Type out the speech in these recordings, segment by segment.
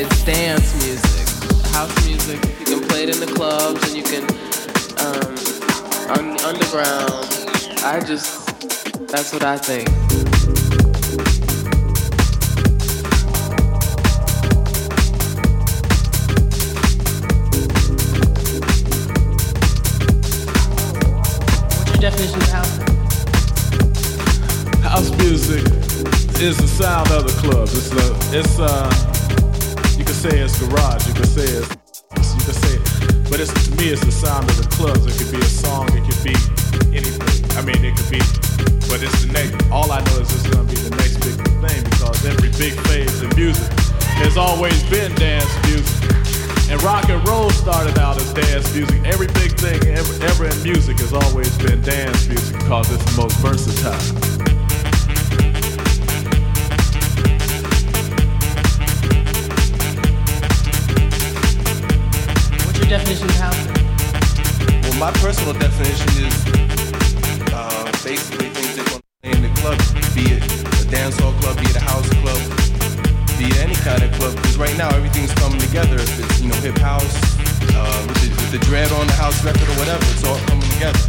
it's it's dance music, house music. You can play it in the clubs and you can um, un- underground. I just that's what I think. What's your definition of house? House music is the sound of the club. It's a, it's uh, you can say it's garage. You can say it's, you can say, it, but it's to me it's the sound of the clubs. It could be a song. It could be anything. I mean, it could be, but it's the next. All I know is it's gonna be the next big thing because every big phase in music has always been dance music. And rock and roll started out as dance music. Every big thing ever, ever in music has always been dance music because it's the most versatile. Your definition of house? Well, my personal definition is uh, basically things that going to play in the club, be it a dancehall club, be it a house club, be it any kind of club. Because right now everything's coming together. If it's you know hip house, uh, with, the, with the dread on the house record or whatever, it's all coming together.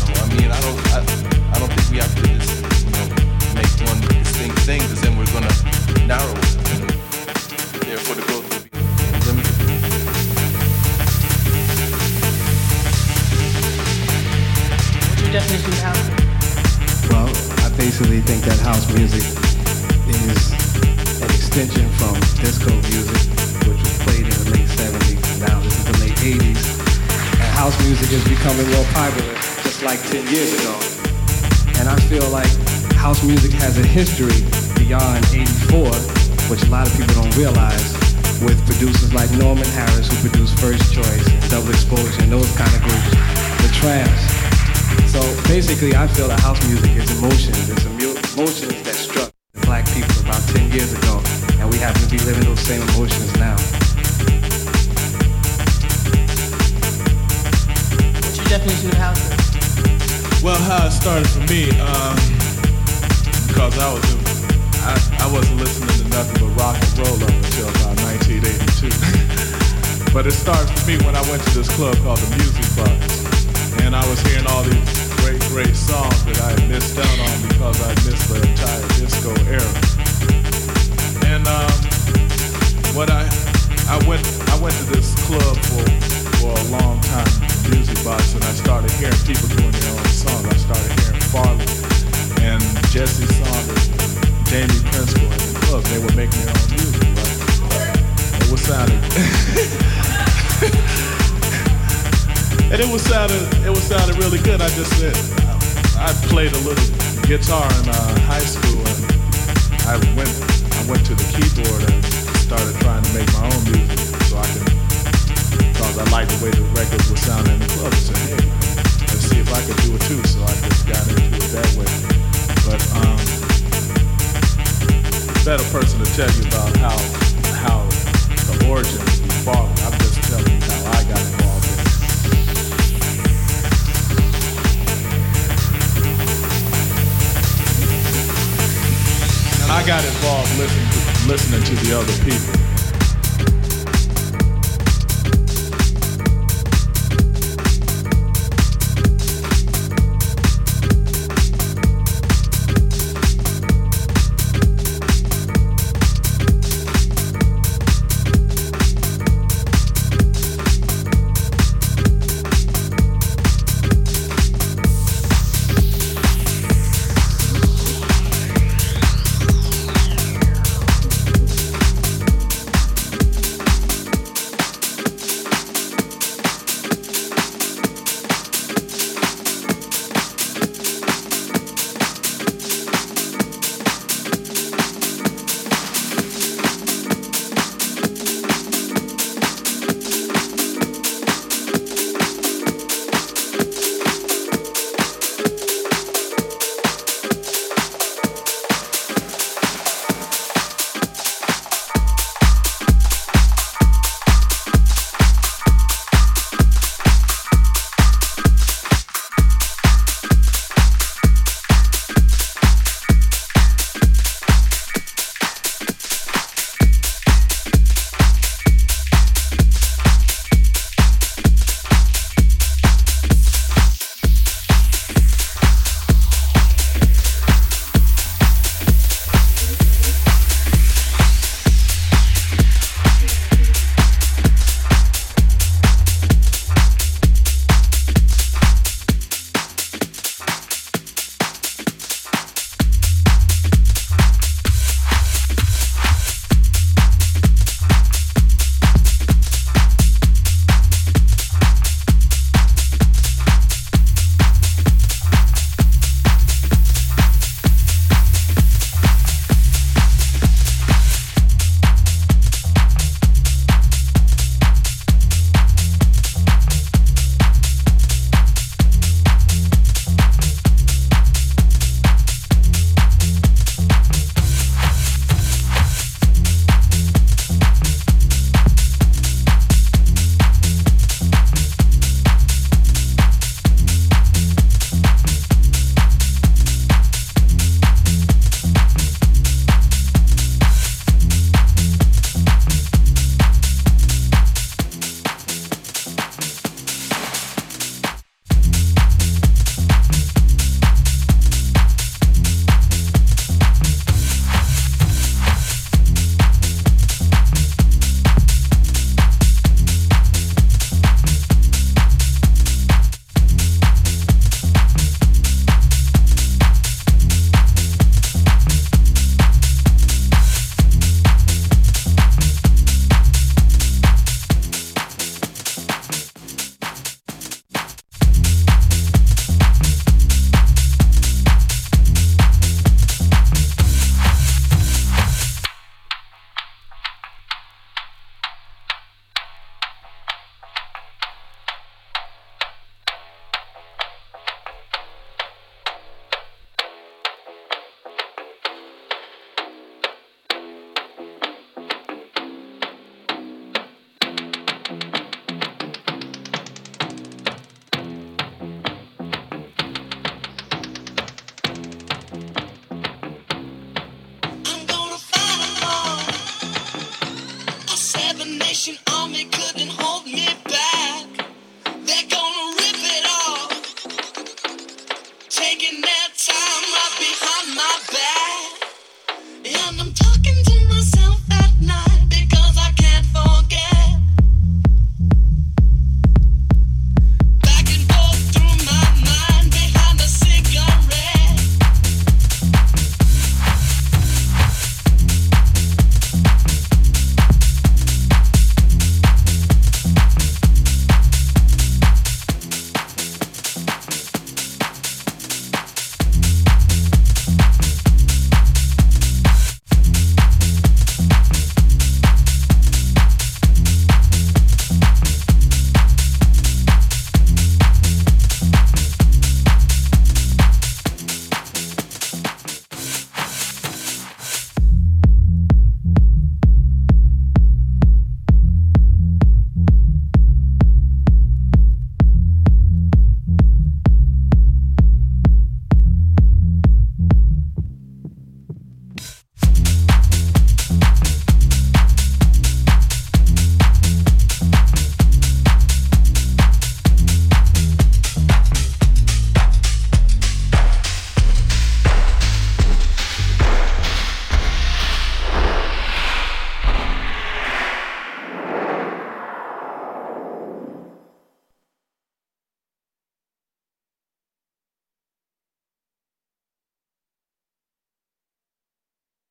So I mean, I don't, I, I don't think we have to just you know make one distinct thing, because then we're gonna narrow it. Therefore, the growth definition of house? Well, I basically think that house music is an extension from disco music, which was played in the late 70s. Now this is the late 80s. And house music is becoming more popular, just like 10 years ago. And I feel like house music has a history beyond 84, which a lot of people don't realize, with producers like Norman Harris, who produced First Choice Double Exposure and those kind of groups, the Trammps. So basically, I feel that house music is emotions. It's emotions that struck black people about 10 years ago, and we happen to be living those same emotions now. What's your definition of house? Well, how it started for me, um, because I was I, I wasn't listening to nothing but rock and roll up until about 1982. but it started for me when I went to this club called the Music Box, and I was hearing all these great, great songs that I missed out on because I missed the entire disco era. And um, what I I went I went to this club for for a long time, music box, and I started hearing people doing their own songs. I started hearing Farley and Jesse Saunders, and Jamie Principle in the club. They were making their own music, right? It was sounding. and it was sounding it was sounding really good. I just said I played a little guitar in uh, high school, and I went I went to the keyboard and started trying to make my own music so I could because I liked the way the records were sounding in the club. Said, hey, let's see if I could do it too. So I just got into it that way. But um, better person to tell you about how how the origin evolved. I'm just telling you how I got involved. I got involved listening to, listening to the other people. Salvation Army couldn't